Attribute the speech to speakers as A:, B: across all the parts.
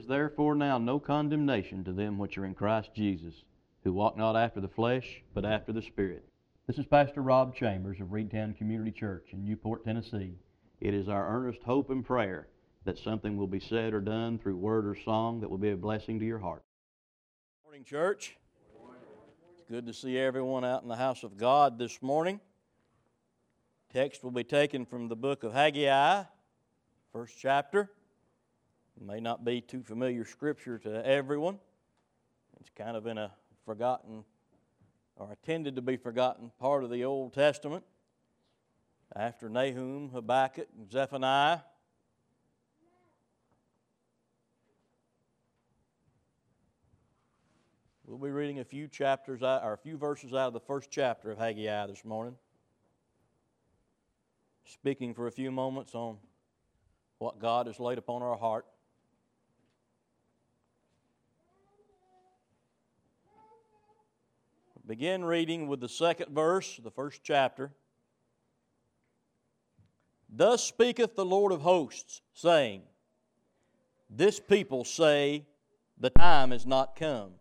A: is therefore now no condemnation to them which are in Christ Jesus, who walk not after the flesh, but after the Spirit. This is Pastor Rob Chambers of Reidtown Community Church in Newport, Tennessee. It is our earnest hope and prayer that something will be said or done through word or song that will be a blessing to your heart. Morning, church. It's good to see everyone out in the house of God this morning. Text will be taken from the book of Haggai, first chapter. It may not be too familiar scripture to everyone. It's kind of in a forgotten or tended to be forgotten part of the Old Testament. After Nahum, Habakkuk, and Zephaniah, We'll be reading a few chapters or a few verses out of the first chapter of Haggai this morning. Speaking for a few moments on what God has laid upon our heart. Begin reading with the second verse, the first chapter. Thus speaketh the Lord of hosts, saying, This people say, The time is not come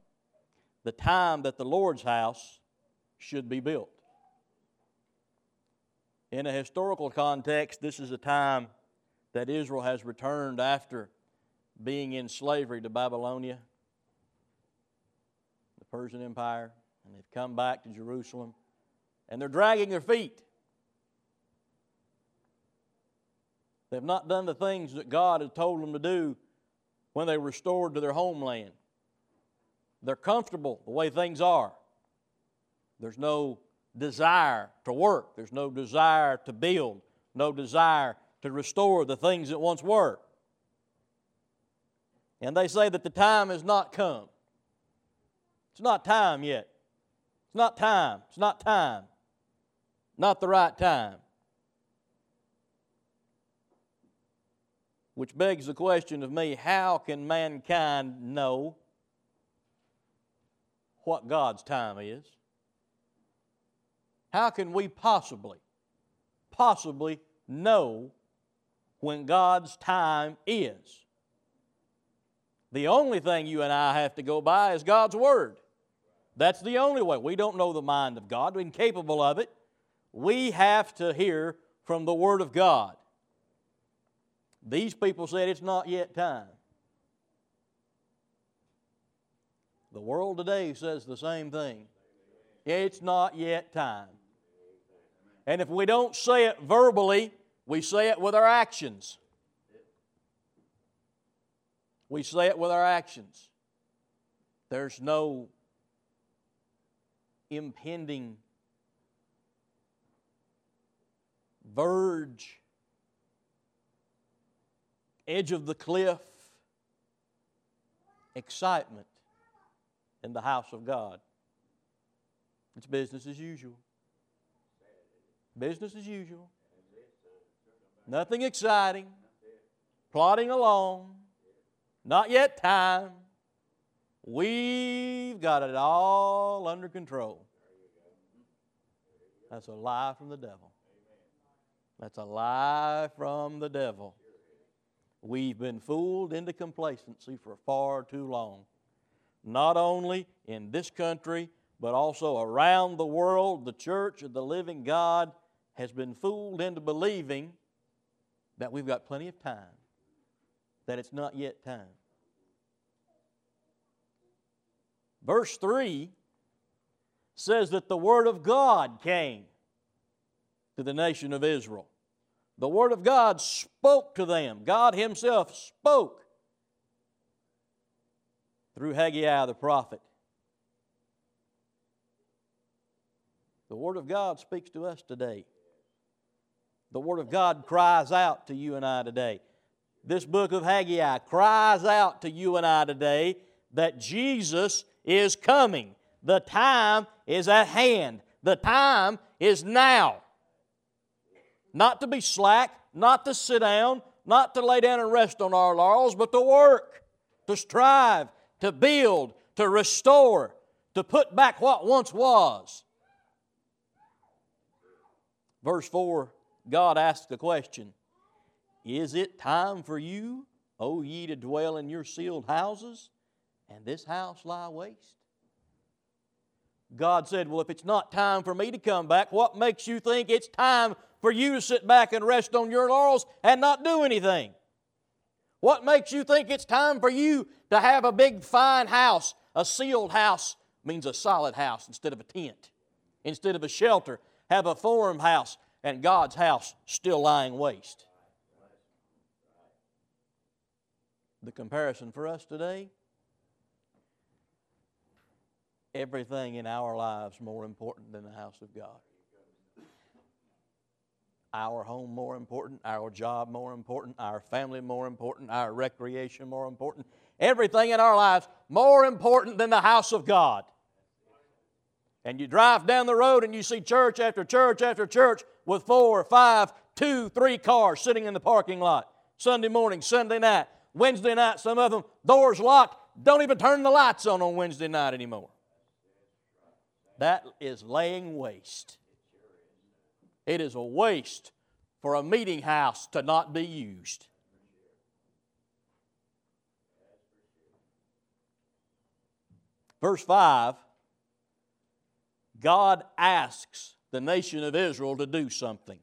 A: the time that the Lord's house should be built. In a historical context, this is a time that Israel has returned after being in slavery to Babylonia, the Persian Empire, and they've come back to Jerusalem, and they're dragging their feet. They've not done the things that God had told them to do when they were restored to their homeland. They're comfortable the way things are. There's no desire to work, there's no desire to build, no desire to restore the things that once were. And they say that the time has not come. It's not time yet. It's not time. It's not time. Not the right time. Which begs the question of me how can mankind know what God's time is. How can we possibly, possibly know when God's time is? The only thing you and I have to go by is God's Word. That's the only way. We don't know the mind of God, we're incapable of it. We have to hear from the Word of God. These people said it's not yet time. The world today says the same thing. It's not yet time. And if we don't say it verbally, we say it with our actions. We say it with our actions. There's no impending verge, edge of the cliff, excitement in the house of God. It's business as usual. Business as usual. Nothing exciting. Plodding along. Not yet time. We've got it all under control. That's a lie from the devil. That's a lie from the devil. We've been fooled into complacency for far too long not only in this country, but also around the world, the church of the living God has been fooled into believing that we've got plenty of time, that it's not yet time. Verse 3 says that the Word of God came to the nation of Israel. The Word of God spoke to them. God Himself spoke through Haggai the prophet. The Word of God speaks to us today. The Word of God cries out to you and I today. This book of Haggai cries out to you and I today that Jesus is coming. The time is at hand. The time is now. Not to be slack, not to sit down, not to lay down and rest on our laurels, but to work, to strive, to build, to restore, to put back what once was. Verse 4, God asks the question Is it time for you O ye to dwell in your sealed houses, and this house lie waste? God said, Well, if it's not time for me to come back, what makes you think it's time for you to sit back and rest on your laurels and not do anything? What makes you think it's time for you to have a big, fine house? A sealed house means a solid house instead of a tent, instead of a shelter. Have a forum house, and God's house still lying waste. The comparison for us today everything in our lives more important than the house of God. Our home more important, our job more important, our family more important, our recreation more important. Everything in our lives more important than the house of God. And you drive down the road and you see church after church after church with four, five, two, three cars sitting in the parking lot. Sunday morning, Sunday night, Wednesday night, some of them doors locked, don't even turn the lights on on Wednesday night anymore. That is laying waste. It is a waste for a meeting house to not be used. Verse 5 God asks the nation of Israel to do something.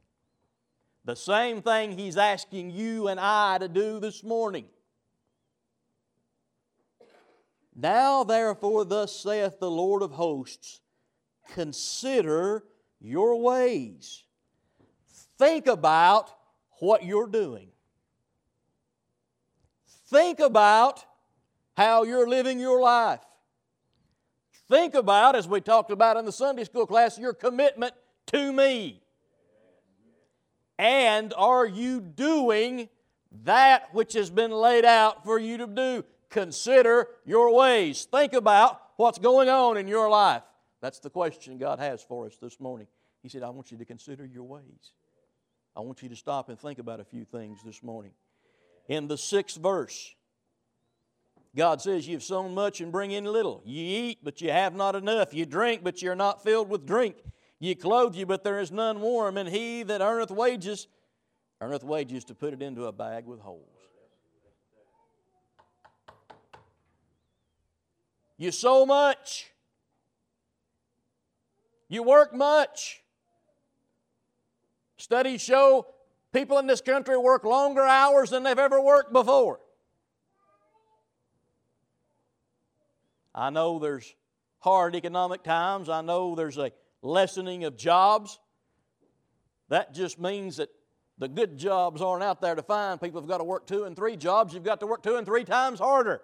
A: The same thing He's asking you and I to do this morning. Now, therefore, thus saith the Lord of hosts consider your ways. Think about what you're doing. Think about how you're living your life. Think about, as we talked about in the Sunday school class, your commitment to me. And are you doing that which has been laid out for you to do? Consider your ways. Think about what's going on in your life. That's the question God has for us this morning. He said, I want you to consider your ways. I want you to stop and think about a few things this morning. In the sixth verse, God says, You've sown much and bring in little. You eat, but you have not enough. You drink, but you're not filled with drink. You clothe you, but there is none warm. And he that earneth wages, earneth wages to put it into a bag with holes. You sow much, you work much. Studies show people in this country work longer hours than they've ever worked before. I know there's hard economic times. I know there's a lessening of jobs. That just means that the good jobs aren't out there to find. People have got to work two and three jobs. You've got to work two and three times harder.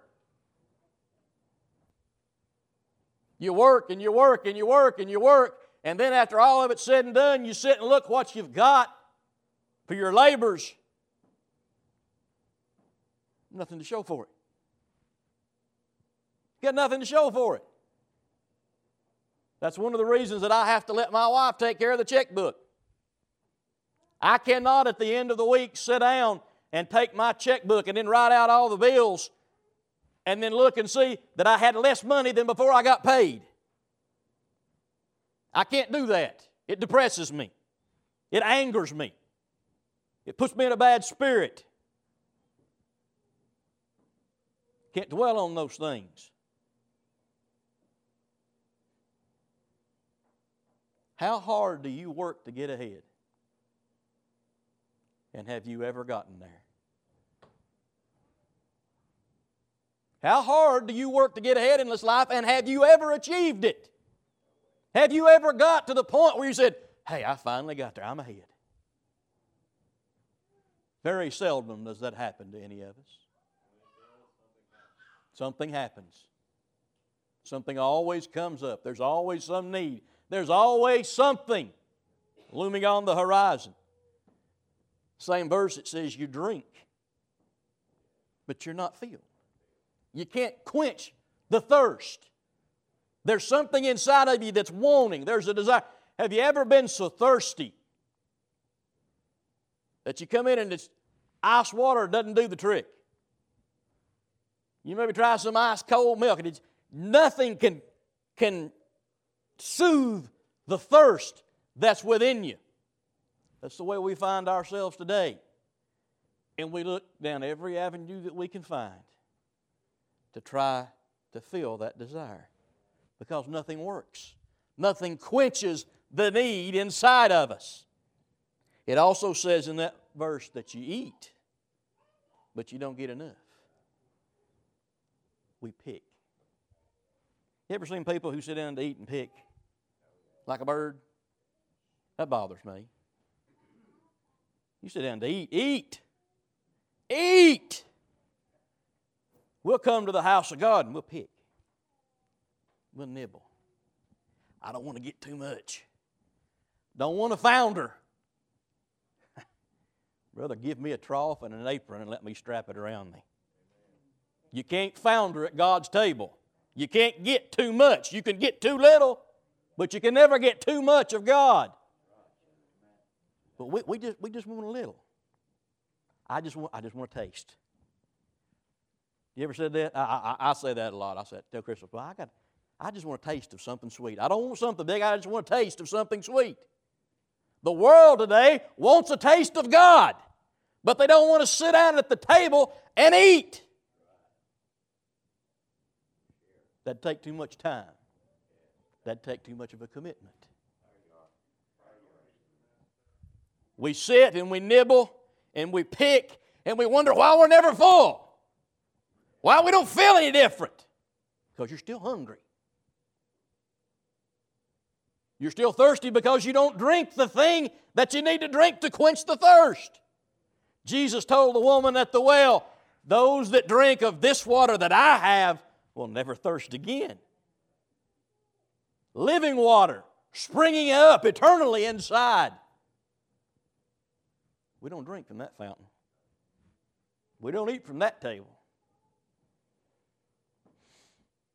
A: You work and you work and you work and you work, and then after all of it's said and done, you sit and look what you've got for your labors. Nothing to show for it. Got nothing to show for it. That's one of the reasons that I have to let my wife take care of the checkbook. I cannot at the end of the week sit down and take my checkbook and then write out all the bills and then look and see that I had less money than before I got paid. I can't do that. It depresses me, it angers me, it puts me in a bad spirit. Can't dwell on those things. How hard do you work to get ahead? And have you ever gotten there? How hard do you work to get ahead in this life, and have you ever achieved it? Have you ever got to the point where you said, Hey, I finally got there, I'm ahead? Very seldom does that happen to any of us. Something happens. Something always comes up. There's always some need. There's always something looming on the horizon. Same verse, it says, You drink, but you're not filled. You can't quench the thirst. There's something inside of you that's wanting. There's a desire. Have you ever been so thirsty that you come in and it's ice water doesn't do the trick? You maybe try some ice cold milk and it's, nothing can, can soothe the thirst that's within you. That's the way we find ourselves today. And we look down every avenue that we can find to try to fill that desire because nothing works. Nothing quenches the need inside of us. It also says in that verse that you eat, but you don't get enough. We pick. You ever seen people who sit down to eat and pick like a bird? That bothers me. You sit down to eat, eat, eat. We'll come to the house of God and we'll pick. We'll nibble. I don't want to get too much. Don't want to founder. Brother, give me a trough and an apron and let me strap it around me. You can't founder at God's table. You can't get too much. You can get too little, but you can never get too much of God. But we, we, just, we just want a little. I just want, I just want a taste. You ever said that? I, I, I say that a lot. I said, tell Crystal, well, I, got, I just want a taste of something sweet. I don't want something big. I just want a taste of something sweet. The world today wants a taste of God, but they don't want to sit down at the table and eat. That'd take too much time. That'd take too much of a commitment. We sit and we nibble and we pick and we wonder why we're never full. Why we don't feel any different. Because you're still hungry. You're still thirsty because you don't drink the thing that you need to drink to quench the thirst. Jesus told the woman at the well, Those that drink of this water that I have will never thirst again. Living water springing up eternally inside. We don't drink from that fountain. We don't eat from that table.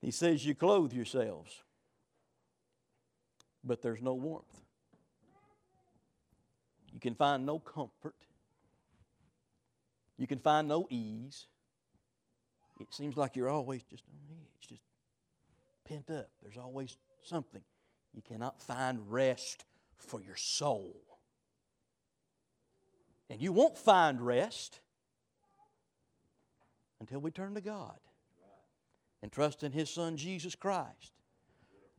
A: He says, You clothe yourselves but there's no warmth. You can find no comfort. You can find no ease. It seems like you're always just oh, on edge, just pent up. There's always something. You cannot find rest for your soul. And you won't find rest until we turn to God and trust in His Son Jesus Christ.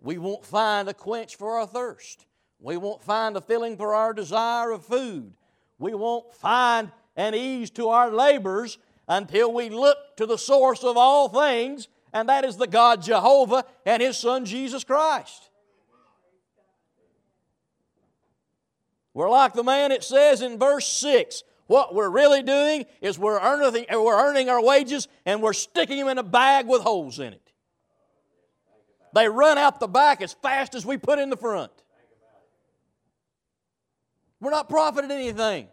A: We won't find a quench for our thirst. We won't find a filling for our desire of food. We won't find an ease to our labors until we look to the source of all things, and that is the God Jehovah and His Son Jesus Christ. We're like the man it says in verse 6. What we're really doing is we're earning, we're earning our wages and we're sticking them in a bag with holes in it. They run out the back as fast as we put in the front. We're not profiting anything.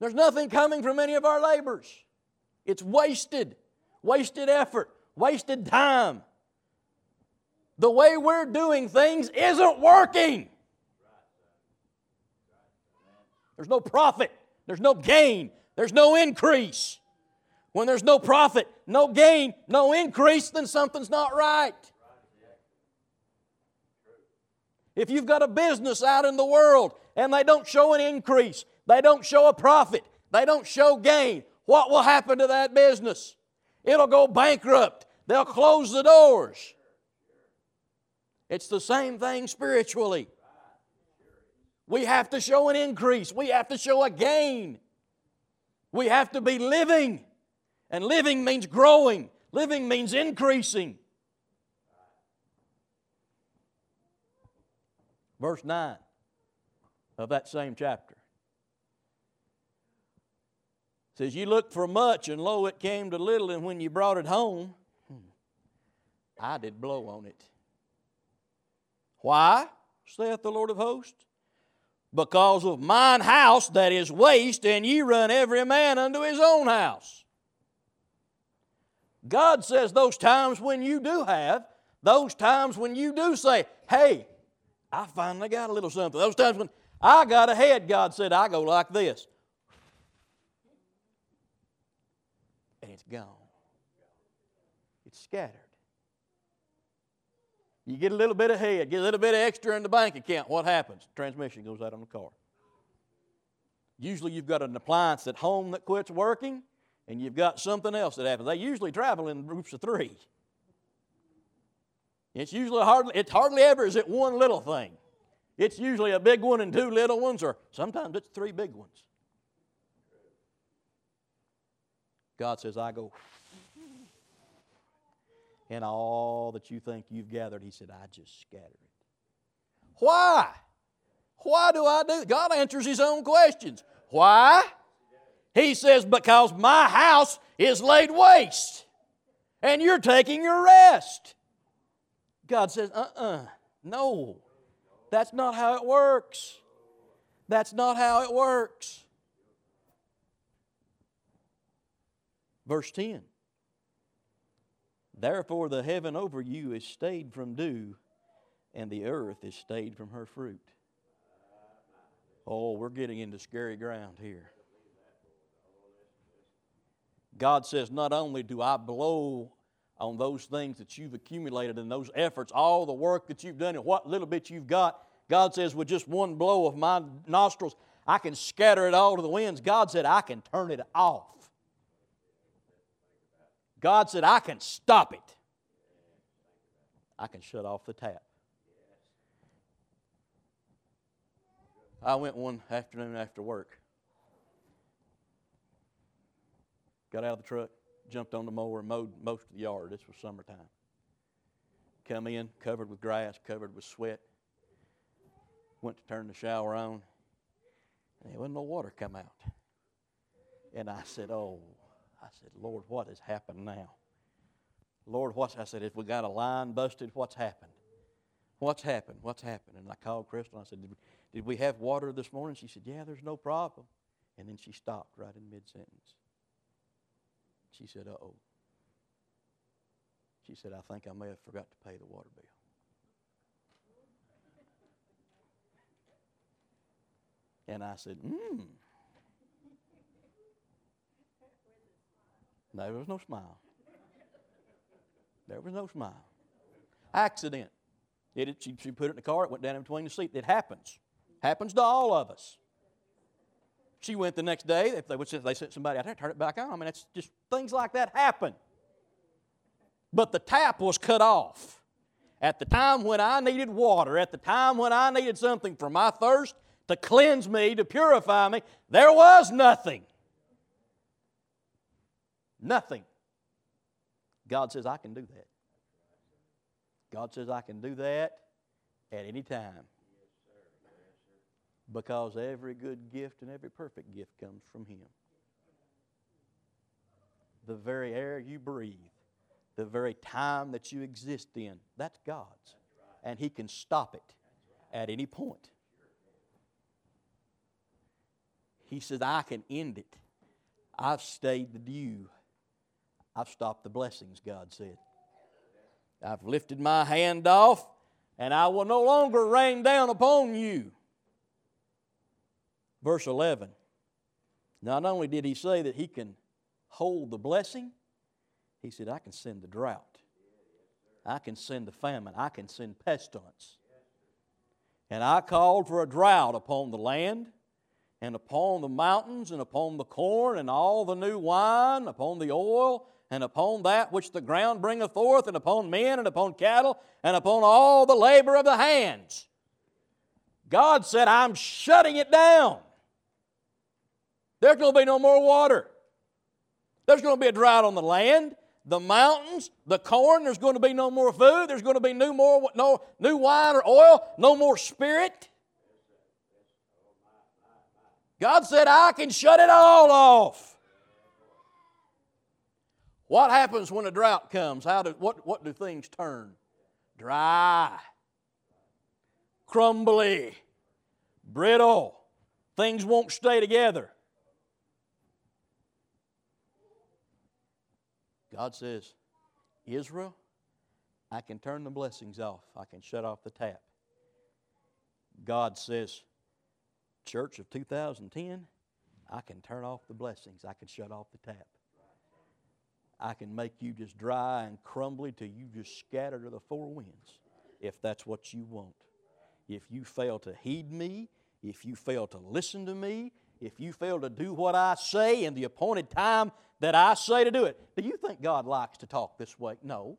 A: There's nothing coming from any of our labors. It's wasted, wasted effort, wasted time. The way we're doing things isn't working. There's no profit, there's no gain, there's no increase. When there's no profit, no gain, no increase, then something's not right. If you've got a business out in the world and they don't show an increase, they don't show a profit, they don't show gain, what will happen to that business? It'll go bankrupt. They'll close the doors. It's the same thing spiritually. We have to show an increase, we have to show a gain. We have to be living. And living means growing, living means increasing. Verse 9 of that same chapter says, You looked for much, and lo, it came to little, and when you brought it home, I did blow on it. Why? saith the Lord of hosts. Because of mine house that is waste, and ye run every man unto his own house. God says those times when you do have, those times when you do say, hey, I finally got a little something. Those times when I got ahead, God said, I go like this. And it's gone. It's scattered. You get a little bit ahead, get a little bit extra in the bank account. What happens? Transmission goes out on the car. Usually you've got an appliance at home that quits working, and you've got something else that happens. They usually travel in groups of three. It's usually hardly, it hardly ever is it one little thing. It's usually a big one and two little ones, or sometimes it's three big ones. God says, I go, and all that you think you've gathered, He said, I just scatter it. Why? Why do I do? God answers His own questions. Why? He says, Because my house is laid waste, and you're taking your rest. God says, Uh uh-uh, uh no. That's not how it works. That's not how it works. Verse 10 Therefore, the heaven over you is stayed from dew, and the earth is stayed from her fruit. Oh, we're getting into scary ground here. God says, Not only do I blow on those things that you've accumulated and those efforts, all the work that you've done and what little bit you've got. God says, with just one blow of my nostrils, I can scatter it all to the winds. God said, I can turn it off. God said, I can stop it. I can shut off the tap. I went one afternoon after work. Got out of the truck, jumped on the mower mowed most of the yard. This was summertime. Come in, covered with grass, covered with sweat. Went to turn the shower on. And there wasn't no water come out. And I said, Oh, I said, Lord, what has happened now? Lord, what's I said, if we got a line busted, what's happened? What's happened? What's happened? And I called Crystal and I said, did we, did we have water this morning? She said, Yeah, there's no problem. And then she stopped right in mid sentence. She said, Uh oh. She said, I think I may have forgot to pay the water bill. And I said, Mmm. There was no smile. There was no smile. Accident. It, she, she put it in the car, it went down in between the seats. It happens. Happens to all of us. She went the next day. If they would they sent somebody out there, turn it back on. I mean, it's just things like that happen. But the tap was cut off. At the time when I needed water, at the time when I needed something for my thirst to cleanse me, to purify me, there was nothing. Nothing. God says, I can do that. God says, I can do that at any time. Because every good gift and every perfect gift comes from Him. The very air you breathe, the very time that you exist in, that's God's. And He can stop it at any point. He says, I can end it. I've stayed the dew I've stopped the blessings, God said. I've lifted my hand off, and I will no longer rain down upon you. Verse 11. Not only did he say that he can hold the blessing, he said, I can send the drought. I can send the famine. I can send pestilence. And I called for a drought upon the land, and upon the mountains, and upon the corn, and all the new wine, upon the oil, and upon that which the ground bringeth forth, and upon men, and upon cattle, and upon all the labor of the hands. God said, I'm shutting it down. There's going to be no more water. There's going to be a drought on the land, the mountains, the corn. There's going to be no more food. There's going to be no more no new wine or oil, no more spirit. God said, I can shut it all off. What happens when a drought comes? How do, what, what do things turn? Dry, crumbly, brittle. Things won't stay together. God says, Israel, I can turn the blessings off. I can shut off the tap. God says, Church of 2010, I can turn off the blessings. I can shut off the tap. I can make you just dry and crumbly till you just scatter to the four winds if that's what you want. If you fail to heed me, if you fail to listen to me,
B: if you fail to do what I say in the appointed time that I say to do it. Do you think God likes to talk this way? No.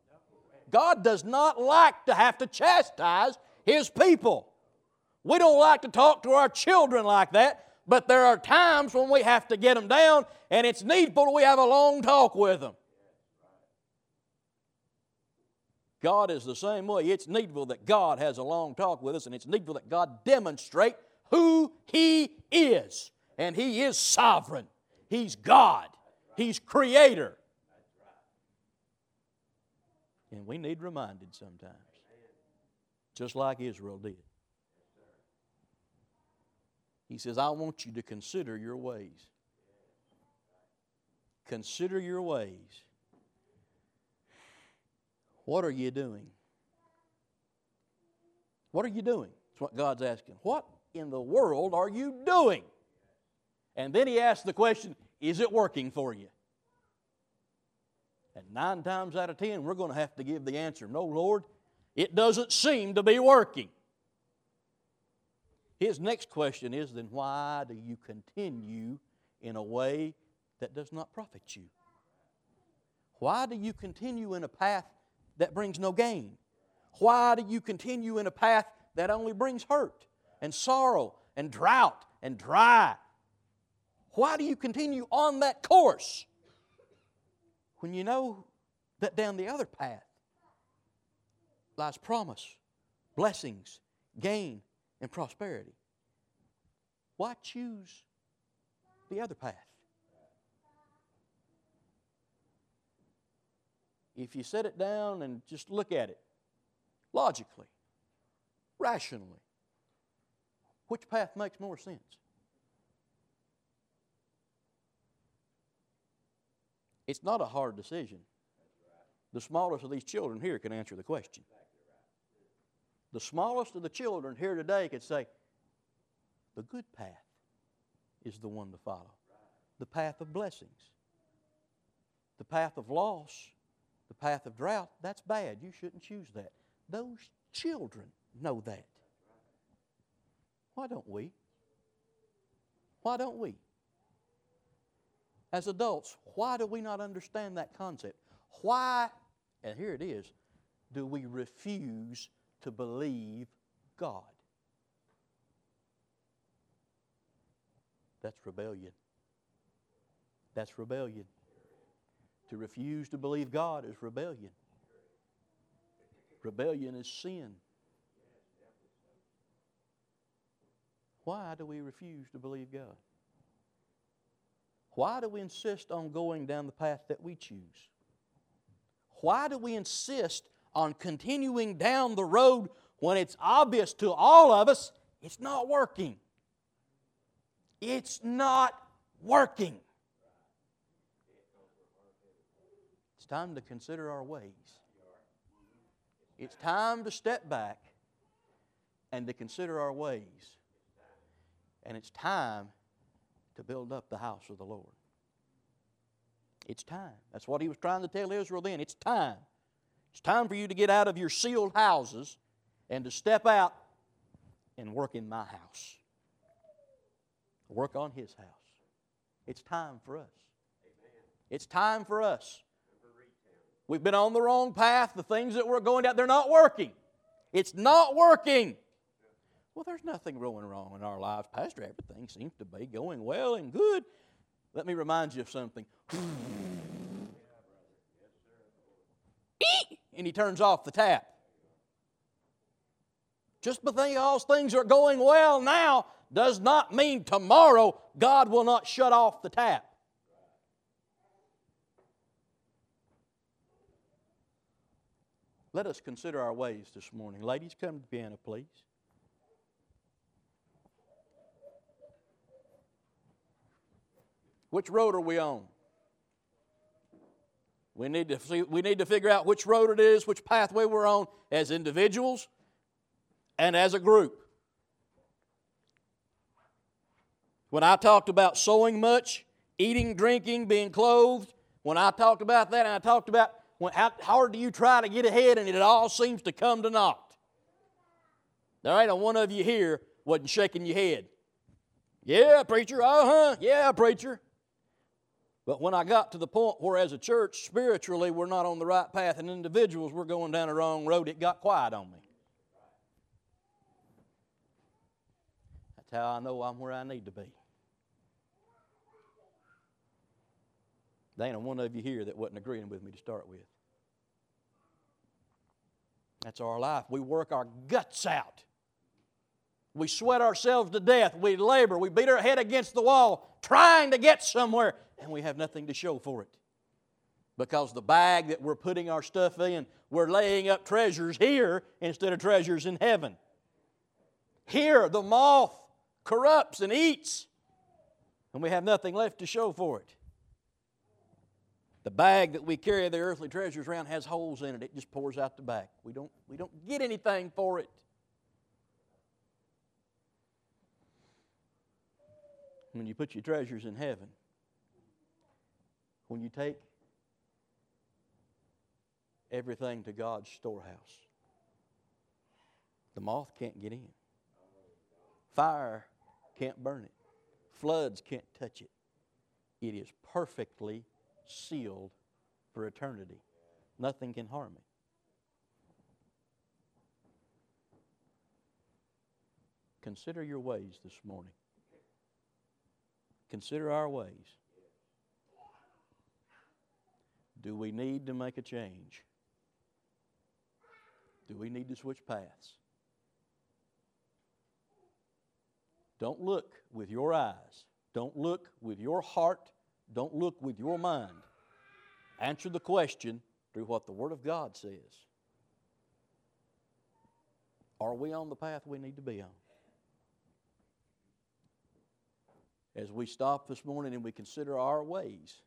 B: God does not like to have to chastise His people. We don't like to talk to our children like that, but there are times when we have to get them down, and it's needful we have a long talk with them. God is the same way. It's needful that God has a long talk with us, and it's needful that God demonstrate who He is. And He is sovereign. He's God. He's creator. And we need reminded sometimes, just like Israel did. He says, I want you to consider your ways. Consider your ways. What are you doing? What are you doing? That's what God's asking. What in the world are you doing? And then he asks the question, is it working for you? And nine times out of ten, we're going to have to give the answer no, Lord, it doesn't seem to be working. His next question is then why do you continue in a way that does not profit you? Why do you continue in a path that brings no gain? Why do you continue in a path that only brings hurt and sorrow and drought and dry? Why do you continue on that course when you know that down the other path lies promise, blessings, gain, and prosperity? Why choose the other path? If you set it down and just look at it logically, rationally, which path makes more sense? It's not a hard decision. The smallest of these children here can answer the question. The smallest of the children here today could say, the good path is the one to follow. The path of blessings. The path of loss the path of drought, that's bad. You shouldn't choose that. Those children know that. Why don't we? Why don't we? As adults, why do we not understand that concept? Why, and here it is, do we refuse to believe God? That's rebellion. That's rebellion. To refuse to believe God is rebellion. Rebellion is sin. Why do we refuse to believe God? Why do we insist on going down the path that we choose? Why do we insist on continuing down the road when it's obvious to all of us it's not working? It's not working. Time to consider our ways. It's time to step back and to consider our ways. And it's time to build up the house of the Lord. It's time. That's what he was trying to tell Israel then. It's time. It's time for you to get out of your sealed houses and to step out and work in my house. Work on his house. It's time for us. It's time for us We've been on the wrong path. The things that we're going down, they're not working. It's not working. Well, there's nothing going wrong in our lives, Pastor. Everything seems to be going well and good. Let me remind you of something. and he turns off the tap. Just because things are going well now does not mean tomorrow God will not shut off the tap. Let us consider our ways this morning. Ladies, come to the piano, please. Which road are we on? We need to see, we need to figure out which road it is, which pathway we're on as individuals and as a group. When I talked about sowing much, eating, drinking, being clothed, when I talked about that and I talked about when, how hard do you try to get ahead and it all seems to come to naught? There ain't a one of you here wasn't shaking your head. Yeah, preacher. Uh huh. Yeah, preacher. But when I got to the point where, as a church, spiritually, we're not on the right path, and individuals, we're going down the wrong road, it got quiet on me. That's how I know I'm where I need to be. There ain't one of you here that wasn't agreeing with me to start with. That's our life. We work our guts out. We sweat ourselves to death. We labor. We beat our head against the wall trying to get somewhere, and we have nothing to show for it. Because the bag that we're putting our stuff in, we're laying up treasures here instead of treasures in heaven. Here, the moth corrupts and eats, and we have nothing left to show for it. The bag that we carry the earthly treasures around has holes in it. It just pours out the back. We don't, we don't get anything for it. When you put your treasures in heaven, when you take everything to God's storehouse, the moth can't get in. Fire can't burn it. Floods can't touch it. It is perfectly sealed for eternity. Nothing can harm it. Consider your ways this morning. Consider our ways. Do we need to make a change? Do we need to switch paths? Don't look with your eyes. Don't look with your heart don't look with your mind. Answer the question through what the Word of God says. Are we on the path we need to be on? As we stop this morning and we consider our ways,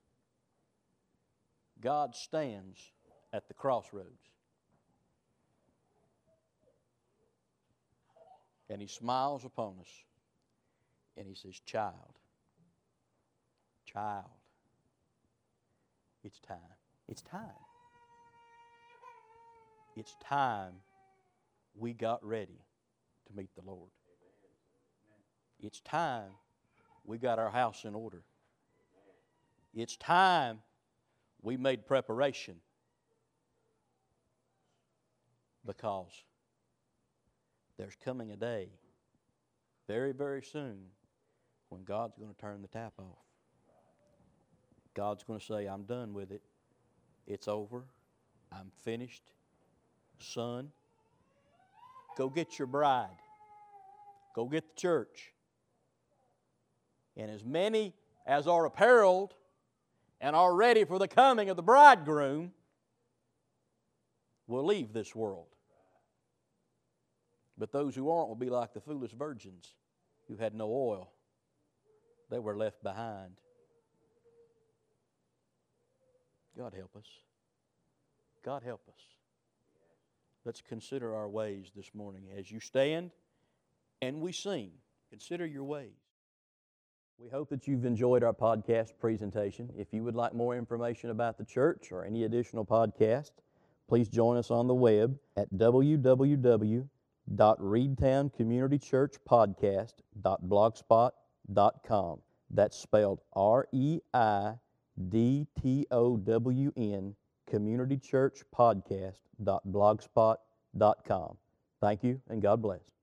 B: God stands at the crossroads. And He smiles upon us and He says, Child, child. It's time. It's time. It's time we got ready to meet the Lord. It's time we got our house in order. It's time we made preparation because there's coming a day very, very soon when God's going to turn the tap off. God's going to say, I'm done with it. It's over. I'm finished. Son, go get your bride. Go get the church. And as many as are apparelled and are ready for the coming of the bridegroom will leave this world. But those who aren't will be like the foolish virgins who had no oil. They were left behind. God help us. God help us. Let's consider our ways this morning as you stand and we sing. Consider your ways. We hope that you've enjoyed our podcast presentation. If you would like more information about the church or any additional podcast, please join us on the web at www.reidtowncommunitychurchpodcast.blogspot.com. That's spelled R E I D T O W N Community Church. Thank you and God bless.